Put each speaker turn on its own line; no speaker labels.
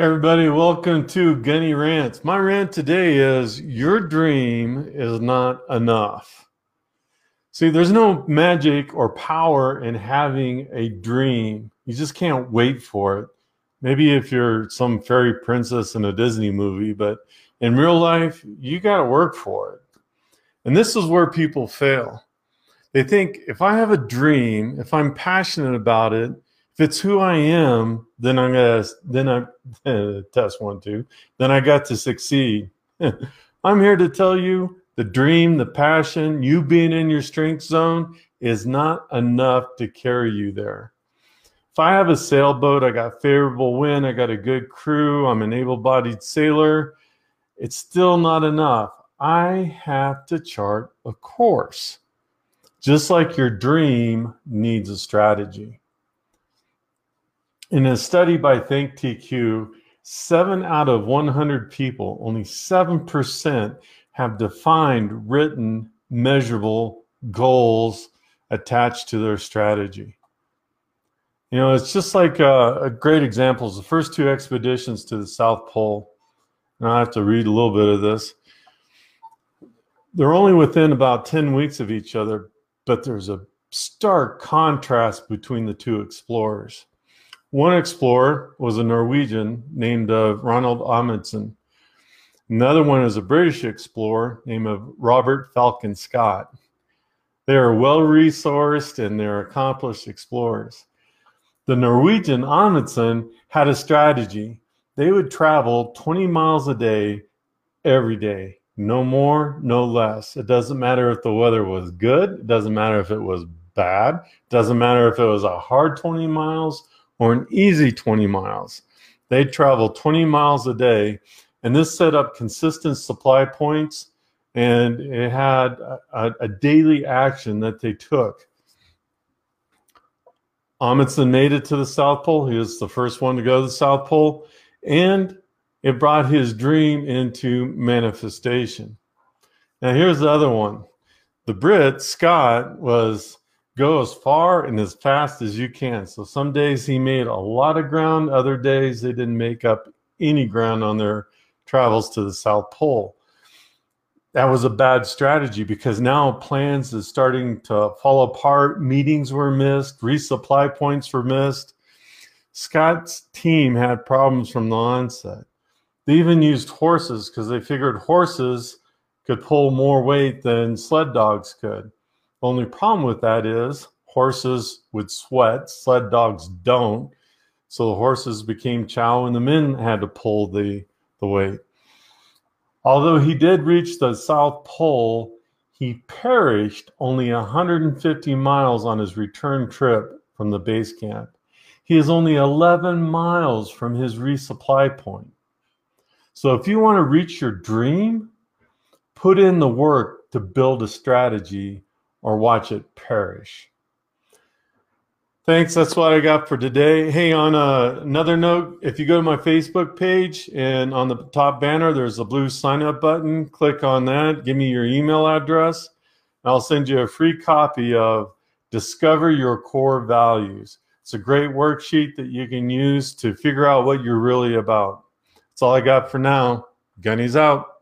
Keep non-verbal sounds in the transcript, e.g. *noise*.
Everybody, welcome to Gunny Rants. My rant today is your dream is not enough. See, there's no magic or power in having a dream. You just can't wait for it. Maybe if you're some fairy princess in a Disney movie, but in real life, you got to work for it. And this is where people fail. They think if I have a dream, if I'm passionate about it, it's who I am, then I'm gonna then I *laughs* test one two. Then I got to succeed. *laughs* I'm here to tell you the dream, the passion, you being in your strength zone is not enough to carry you there. If I have a sailboat, I got favorable wind, I got a good crew, I'm an able-bodied sailor, it's still not enough. I have to chart a course. Just like your dream needs a strategy. In a study by ThinkTQ, seven out of 100 people, only 7%, have defined written, measurable goals attached to their strategy. You know, it's just like uh, a great examples. The first two expeditions to the South Pole, and I have to read a little bit of this. They're only within about 10 weeks of each other, but there's a stark contrast between the two explorers. One explorer was a Norwegian named uh, Roald Amundsen. Another one is a British explorer named of Robert Falcon Scott. They are well resourced and they're accomplished explorers. The Norwegian Amundsen had a strategy. They would travel 20 miles a day every day, no more, no less. It doesn't matter if the weather was good, it doesn't matter if it was bad, it doesn't matter if it was a hard 20 miles or an easy 20 miles. They travel 20 miles a day, and this set up consistent supply points, and it had a, a daily action that they took. Amundsen made it to the South Pole. He was the first one to go to the South Pole, and it brought his dream into manifestation. Now, here's the other one. The Brit, Scott, was go as far and as fast as you can. So some days he made a lot of ground, other days they didn't make up any ground on their travels to the South Pole. That was a bad strategy because now plans is starting to fall apart. Meetings were missed, resupply points were missed. Scott's team had problems from the onset. They even used horses because they figured horses could pull more weight than sled dogs could. Only problem with that is horses would sweat, sled dogs don't. So the horses became chow and the men had to pull the, the weight. Although he did reach the South Pole, he perished only 150 miles on his return trip from the base camp. He is only 11 miles from his resupply point. So if you want to reach your dream, put in the work to build a strategy or watch it perish. Thanks. That's what I got for today. Hey, on uh, another note, if you go to my Facebook page and on the top banner, there's a blue sign up button. Click on that. Give me your email address. I'll send you a free copy of Discover Your Core Values. It's a great worksheet that you can use to figure out what you're really about. That's all I got for now. Gunny's out.